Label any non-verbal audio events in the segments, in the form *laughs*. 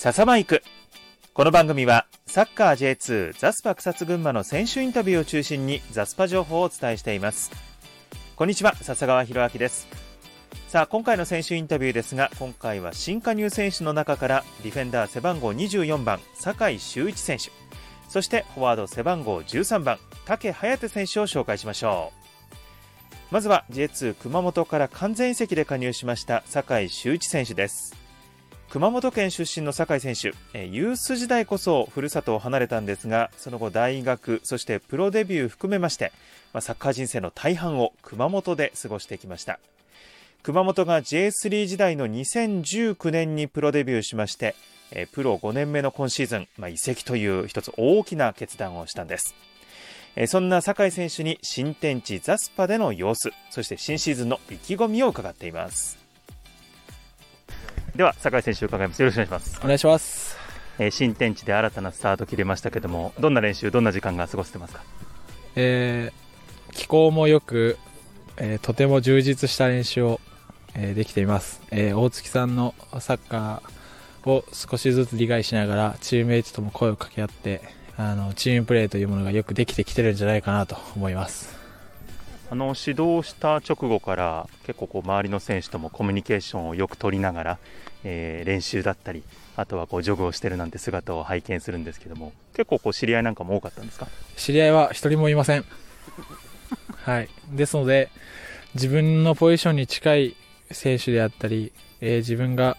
笹マイクこの番組はサッカー J2 ザスパ草津群馬の選手インタビューを中心にザスパ情報をお伝えしています。こんにちは笹川博明です。さあ今回の選手インタビューですが今回は新加入選手の中からディフェンダー背番号24番酒井修一選手。そしてフォワード背番号13番武颯選手を紹介しましょう。まずは J2 熊本から完全移籍で加入しました酒井修一選手です。熊本県出身の酒井選手ユース時代こそふるさとを離れたんですがその後大学そしてプロデビュー含めましてサッカー人生の大半を熊本で過ごしてきました。熊本が J3 時代の2019年にプロデビューしましてプロ5年目の今シーズン、まあ、移籍という一つ大きな決断をしたんです。そんな酒井選手に新天地ザスパでの様子そして新シーズンの意気込みを伺っています。では酒井選手伺います。よろしくお願いします。お願いします、えー、新天地で新たなスタート切れましたけどもどんな練習どんな時間が過ごせてますか？えー、気候もよく、えー、とても充実した練習を、えー、できています、えー、大月さんのサッカーを少しずつ理解しながらチームメイトとも声を掛け合ってあのチームプレーというものがよくできてきてるんじゃないかなと思いますあの指導した直後から結構こう周りの選手ともコミュニケーションをよく取りながら、えー、練習だったりあとはこうジョグをしてるなんて姿を拝見するんですけども結構こう知り合いなんかも多かったんですか？知り合いは一人もいません。*laughs* はい。ですので自分のポジションに近い選手であったり、えー、自分が、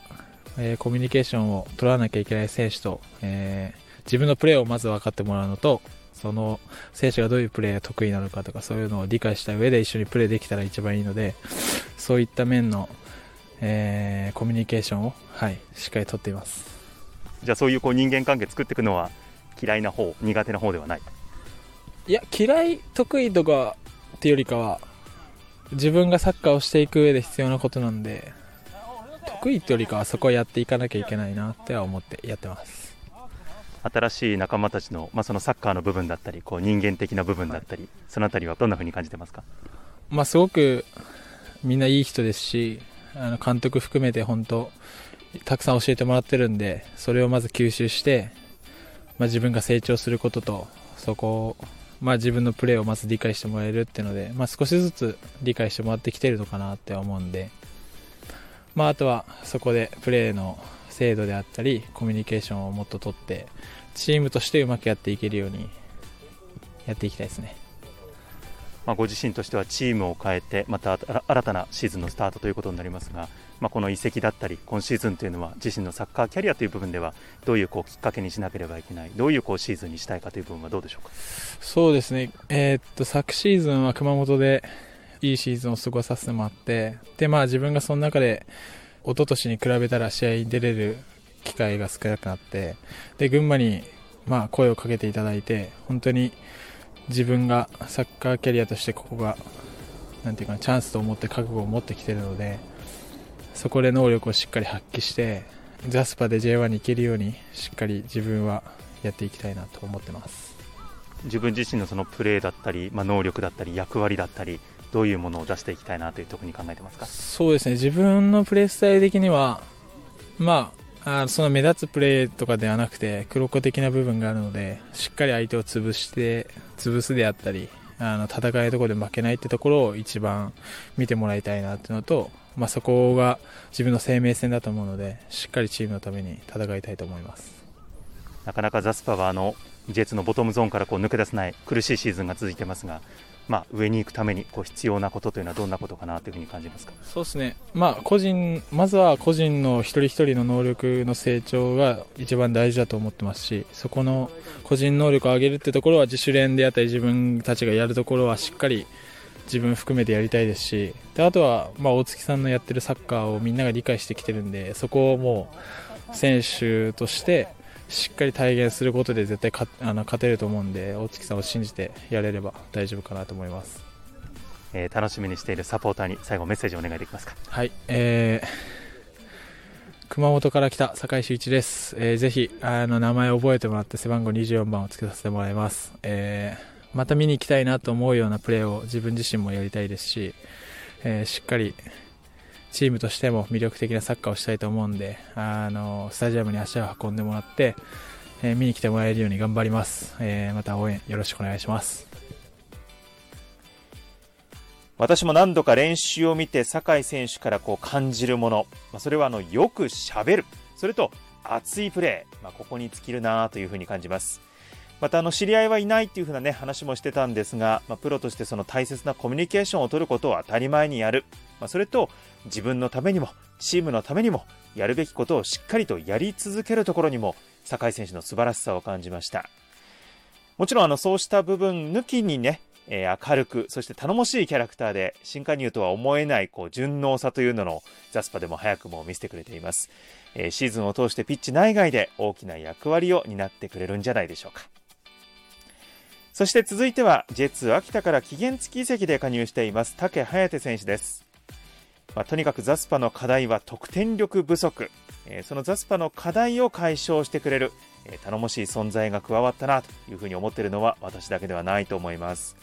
えー、コミュニケーションを取らなきゃいけない選手と、えー、自分のプレーをまず分かってもらうのとその選手がどういうプレーが得意なのかとかそういうのを理解した上で一緒にプレーできたら一番いいのでそういった面の、えー、コミュニケーションを、はい、しっかりとっています。じゃあそういうこう人間関係作っていくのは嫌いな方苦手な方ではない？いや嫌い得意とかっていうよりかは自分がサッカーをしていく上で必要なことなんで得意ってよりかはそこをやっていかなきゃいけないなっては思ってやってます新しい仲間たちの,、まあそのサッカーの部分だったりこう人間的な部分だったり、はい、そのあたりはどんなふうに感じてますか、まあ、すごくみんないい人ですしあの監督含めて本当たくさん教えてもらってるんでそれをまず吸収して、まあ、自分が成長することとそこを、まあ、自分のプレーをまず理解してもらえるっていうので、まあ、少しずつ理解してもらってきてるのかなって思うんで、まあ、あとはそこでプレーの精度であったりコミュニケーションをもっと取ってチームとしてうまくやっていけるようにやっていきたいですね。まあ、ご自身としてはチームを変えてまた新たなシーズンのスタートということになりますが、まあ、この移籍だったり今シーズンというのは自身のサッカーキャリアという部分ではどういうこうきっかけにしなければいけないどういうこうシーズンにしたいかという部分はどうでしょうか？そうですね、えー、っと昨シーズンは熊本でいいシーズンを過ごさせてもらってで、まあ、自分がその中で一昨年に比べたら試合に出れる機会が少なくなってで群馬にまあ声をかけていただいて本当に自分がサッカーキャリアとしてここがなんていうかチャンスと思って覚悟を持ってきてるのでそこで能力をしっかり発揮してザスパで J1 に行けるようにしっかり自分はやっていきたいなと思ってます。自分自身のそのプレーだったり、まあ、能力だったり役割だったりどういうものを出していきたいなという特に考えてますか？そうですね。自分のプレースタイル的にはまああその目立つプレーとかではなくて黒子的な部分があるのでしっかり相手を潰して潰すであったりあの戦いのところで負けないってところを一番見てもらいたいなっていうのと、まあ、そこが自分の生命線だと思うのでしっかりチームのために戦いたいと思います。なかなかザスパはあの J2 のボトムゾーンからこう抜け出せない苦しいシーズンが続いてますがまあ、上に行くためにこう必要なことというのはどんなことかなというふうに感じますか？そうですね、まあ、個人まずは個人の一人一人の能力の成長が一番大事だと思ってますしそこの個人能力を上げるってところは自主練であったり自分たちがやるところはしっかり自分含めてやりたいですしであとは、まあ、大月さんのやってるサッカーをみんなが理解してきてるんでそこをもう選手としてしっかり体現することで絶対かあの勝てると思うんで大月さんを信じてやれれば大丈夫かなと思います、えー、楽しみにしているサポーターに最後メッセージをお願いできますか？はい、えー、熊本から来た酒井修一です、えー、ぜひあの名前を覚えてもらって背番号24番をつけさせてもらいます、えー、また見に行きたいなと思うようなプレーを自分自身もやりたいですし、えー、しっかりチームとしても魅力的なサッカーをしたいと思うんで、あの、スタジアムに足を運んでもらって、えー、見に来てもらえるように頑張ります。えー、また応援よろしくお願いします。私も何度か練習を見て酒井選手からこう感じるもの、まあ、それはあのよくしゃべるそれと熱いプレー、まあ、ここに尽きるなというふうに感じますまたあの知り合いはいないっていう風なね話もしてたんですが、まあ、プロとしてその大切なコミュニケーションを取ることを当たり前にやる、まあ、それと自分のためにもチームのためにもやるべきことをしっかりとやり続けるところにも酒井選手の素晴らしさを感じましたもちろんあのそうした部分抜きにねえー、明るく、そして頼もしいキャラクターで、新加入とは思えないこう順応さというののザスパでも早くも見せてくれています、えー、シーズンを通してピッチ内外で大きな役割を担ってくれるんじゃないでしょうか。そして続いては J2 秋田から期限付き移籍で加入しています竹颯選手です。まあ、とにかくザスパの課題は得点力不足、えー、そのザスパの課題を解消してくれる、えー、頼もしい存在が加わったなというふうに思っているのは私だけではないと思います。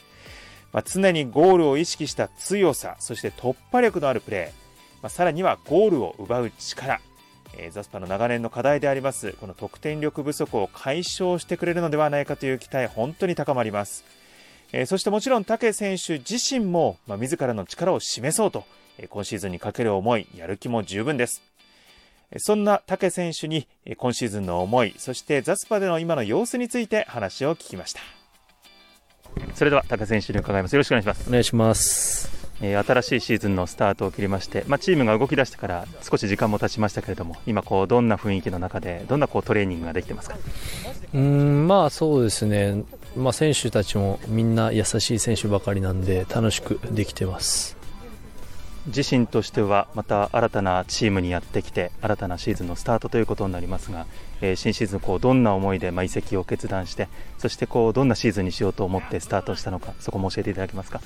まあ、常にゴールを意識した強さ、そして突破力のあるプレー、まあ、さらにはゴールを奪う力、えー、ザスパの長年の課題でありますこの得点力不足を解消してくれるのではないかという期待、本当に高まります。え、そしてもちろん武選手自身も、まあ、自らの力を示そうと、今シーズンにかける思い、やる気も十分です。そんな武選手に今シーズンの思い、そしてザスパでの今の様子について話を聞きました。それでは高選手に伺います。よろしくお願いします。お願いします。えー、新しいシーズンのスタートを切りまして、まあ、チームが動き出してから少し時間も経ちましたけれども今こうどんな雰囲気の中でどんなこうトレーニングができてますか？うんまあそうですね、まあ、選手たちもみんな優しい選手ばかりなんで楽しくできてます自身としてはまた新たなチームにやってきて新たなシーズンのスタートということになりますが、えー、新シーズンこうどんな思いでまあ移籍を決断してそしてこうどんなシーズンにしようと思ってスタートしたのかそこも教えていただけますか？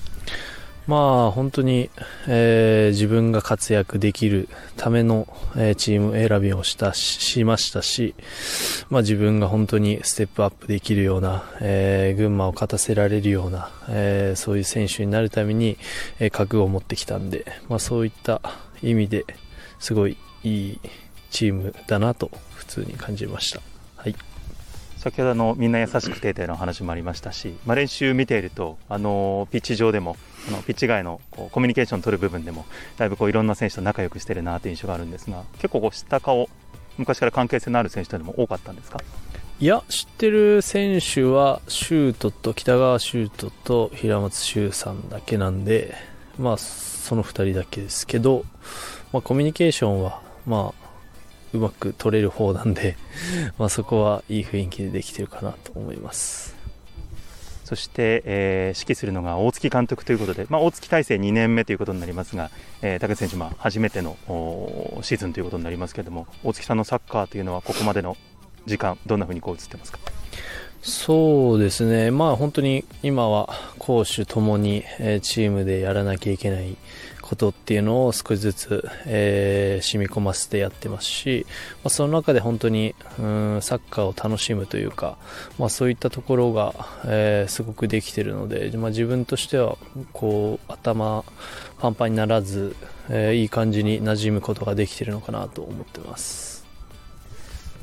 まあ本当に、えー、自分が活躍できるための、えー、チーム選びをしたしましたし、まあ自分が本当にステップアップできるような、えー、群馬を勝たせられるような、えー、そういう選手になるために、えー、覚悟を持ってきたんで、まあそういった意味ですごいいいチームだなと普通に感じました。はい。先ほどのみんな優しくてというの話もありましたし、まあ、練習見ているとあのピッチ上でもあのピッチ外のこうコミュニケーションを取る部分でもだいぶこういろんな選手と仲良くしてるなという印象があるんですが結構こう知った顔昔から関係性のある選手というのも多かったんですか？いや知ってる選手はシュートと北川シュートと平松修さんだけなんでまあその2人だけですけど、まあ、コミュニケーションはまあうまく取れる方なんで *laughs* まあそこはいい雰囲気でできてるかなと思います。そして、えー、指揮するのが大月監督ということで、まあ、大月体制2年目ということになりますが、えー、竹内選手、まあ、初めてのシーズンということになりますけれども、大月さんのサッカーというのは、ここまでの時間、どんなふうにこう映ってますか？そうですね、まあ、本当に今は攻守ともに、えー、チームでやらなきゃいけないことっていうのを少しずつ、えー、染み込ませてやってますし、まあ、その中で本当にうんサッカーを楽しむというか、まあ、そういったところが、えー、すごくできているので、まあ、自分としてはこう頭パンパンにならず、えー、いい感じに馴染むことができているのかなと思ってます。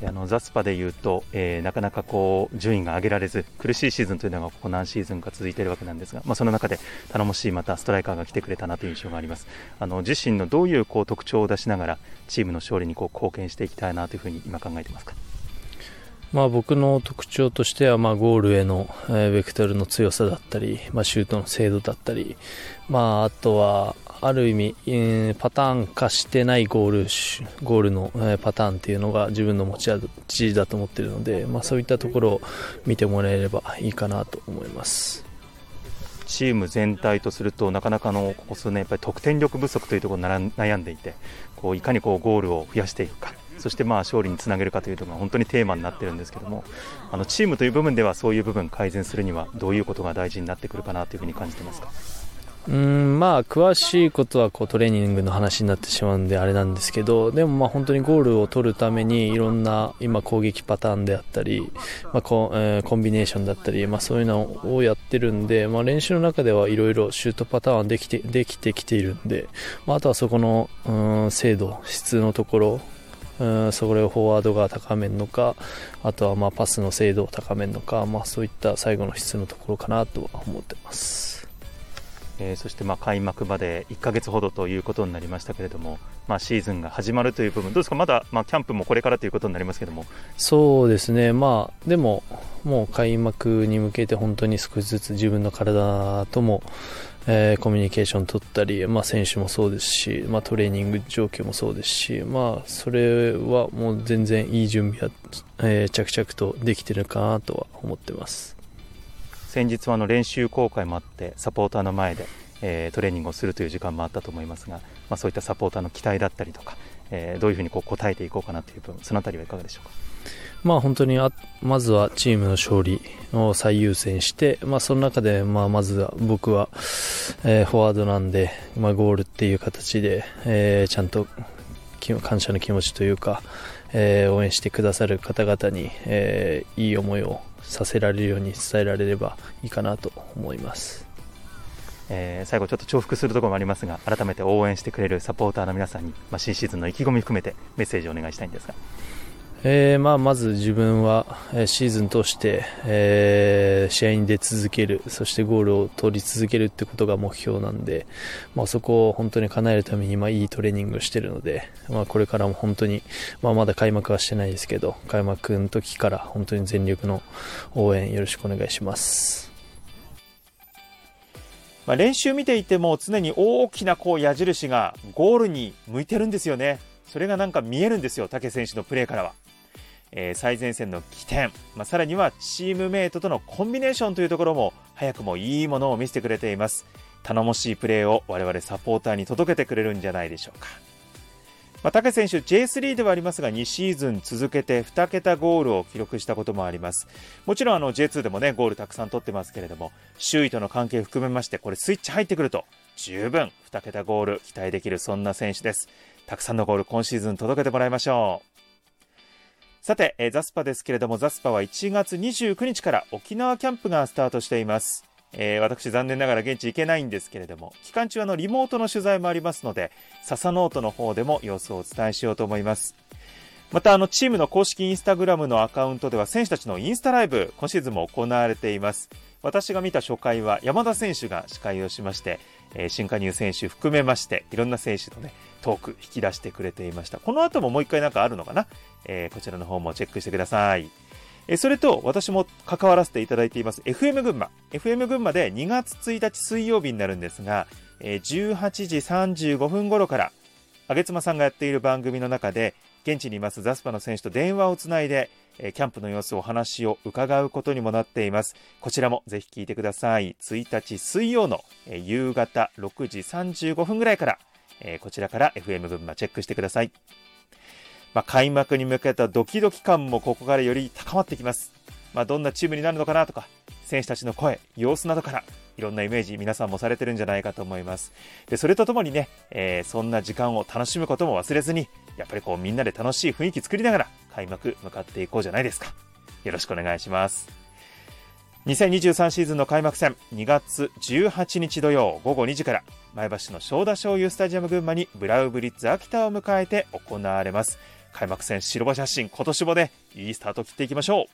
あのザスパでいうと、えー、なかなかこう順位が上げられず苦しいシーズンというのがここ何シーズンか続いているわけなんですが、まあ、その中で頼もしいまたストライカーが来てくれたなという印象がありますあの自身のどういうこう特徴を出しながらチームの勝利にこう貢献していきたいなというふうに今考えてますか？まあ、僕の特徴としては、まあ、ゴールへの、え、ベクトルの強さだったり、まあ、シュートの精度だったり、まあ、あとは、ある意味、えー、パターン化してないゴール、ゴールの、えー、パターンっていうのが自分の持ち味だと思っているので、まあ、そういったところを見てもらえればいいかなと思います。チーム全体とするとなかなかのここ数年やっぱり得点力不足というところに悩んでいてこういかにこうゴールを増やしていくかそしてまあ勝利につなげるかというとこが本当にテーマになっているんですけどもあのチームという部分ではそういう部分改善するにはどういうことが大事になってくるかなというふに感じてますか？うんまあ詳しいことはこうトレーニングの話になってしまうんであれなんですけどでもまあ本当にゴールを取るためにいろんな今攻撃パターンであったり、まあコえー、コンビネーションだったり、まあ、そういうのをやってるんで、まあ、練習の中ではいろいろシュートパターンできてできてきているんで、まあ、あとはそこのうん精度質のところうんそれをフォワードが高めるのかあとはまあパスの精度を高めるのか、まあ、そういった最後の質のところかなとは思ってます。えー、そしてま開幕まで1ヶ月ほどということになりましたけれども、まあ、シーズンが始まるという部分、どうですか、まだまキャンプもこれからということになりますけども。そうですね、まあ、でも、もう開幕に向けて本当に少しずつ自分の体とも、えー、コミュニケーション取ったり、まあ、選手もそうですし、まあ、トレーニング状況もそうですし、まあ、それはもう全然いい準備は、えー、着々とできてるかなとは思ってます。先日はあの練習公開もあってサポーターの前で、えー、トレーニングをするという時間もあったと思いますが、まあ、そういったサポーターの期待だったりとか、えー、どういうふうにこう応えていこうかなという部分そのあたりはいかがでしょうか？まあ本当にあまずはチームの勝利を最優先して、まあ、その中でまあまずは僕は、えー、フォワードなんで、まあ、ゴールっていう形で、えー、ちゃんと感謝の気持ちというか、えー、応援してくださる方々に、えー、いい思いをさせられるように伝えられればいいかなと思います。えー、最後ちょっと重複するところもありますが改めて応援してくれるサポーターの皆さんに、まあ、新シーズンの意気込み含めてメッセージをお願いしたいんですが。えーまあ、まず自分はシーズン通して、えー、試合に出続けるそしてゴールを取り続けるってことが目標なんで、まあ、そこを本当に叶えるために、まあ、いいトレーニングをしているので、まあ、これからも本当に、まあ、まだ開幕はしてないですけど開幕の時から本当に全力の応援よろしくお願いします。まあ、練習見ていても常に大きなこう矢印がゴールに向いてるんですよね。それがなんか見えるんですよ、武選手のプレーからは。えー、最前線の起点、まあ、さらにはチームメイトとのコンビネーションというところも早くもいいものを見せてくれています。頼もしいプレーを我々サポーターに届けてくれるんじゃないでしょうか。まあ、竹選手 J3 ではありますが2シーズン続けて2桁ゴールを記録したこともあります。もちろんあの J2 でもねゴールたくさん取ってますけれども周囲との関係含めましてこれスイッチ入ってくると十分2桁ゴール期待できるそんな選手です。たくさんのゴール今シーズン届けてもらいましょう。さて、えザスパですけれども、ザスパは1月29日から沖縄キャンプがスタートしています。えー、私残念ながら現地行けないんですけれども、期間中あのリモートの取材もありますので、笹ノートの方でも様子をお伝えしようと思います。また、あの、チームの公式インスタグラムのアカウントでは選手たちのインスタライブ、今シーズンも行われています。私が見た初回は山田選手が司会をしまして、えー、新加入選手含めまして、いろんな選手のね、トーク引き出してくれていました。この後ももう一回なんかあるのかな、えー、こちらの方もチェックしてください。えそれと、私も関わらせていただいています FM 群馬。FM 群馬で2月1日水曜日になるんですが、え18時35分頃から、あげつまさんがやっている番組の中で、現地にいますザスパの選手と電話をつないで、キャンプの様子お話を伺うことにもなっています。こちらもぜひ聞いてください。1日水曜の夕方6時35分ぐらいから、えこちらから FM 群馬チェックしてください。まあ、開幕に向けたドキドキ感もここからより高まってきます。まあ、どんなチームになるのかなとか、選手たちの声、様子などから、いろんなイメージ皆さんもされてるんじゃないかと思います。で、それとともにね、えー、そんな時間を楽しむことも忘れずに、やっぱりこうみんなで楽しい雰囲気作りながら開幕向かっていこうじゃないですか。よろしくお願いします。2023シーズンの開幕戦2月18日土曜午後2時から前橋の正田醤油スタジアム群馬にブラウブリッツ秋田を迎えて行われます。開幕戦白星発進今年もねいいスタート切っていきましょう。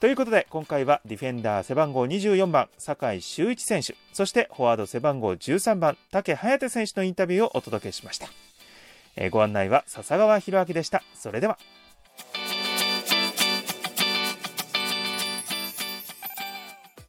ということで今回はディフェンダー背番号24番酒井修一選手そしてフォワード背番号13番竹颯選手のインタビューをお届けしました、えー、ご案内は笹川博明でした。それでは。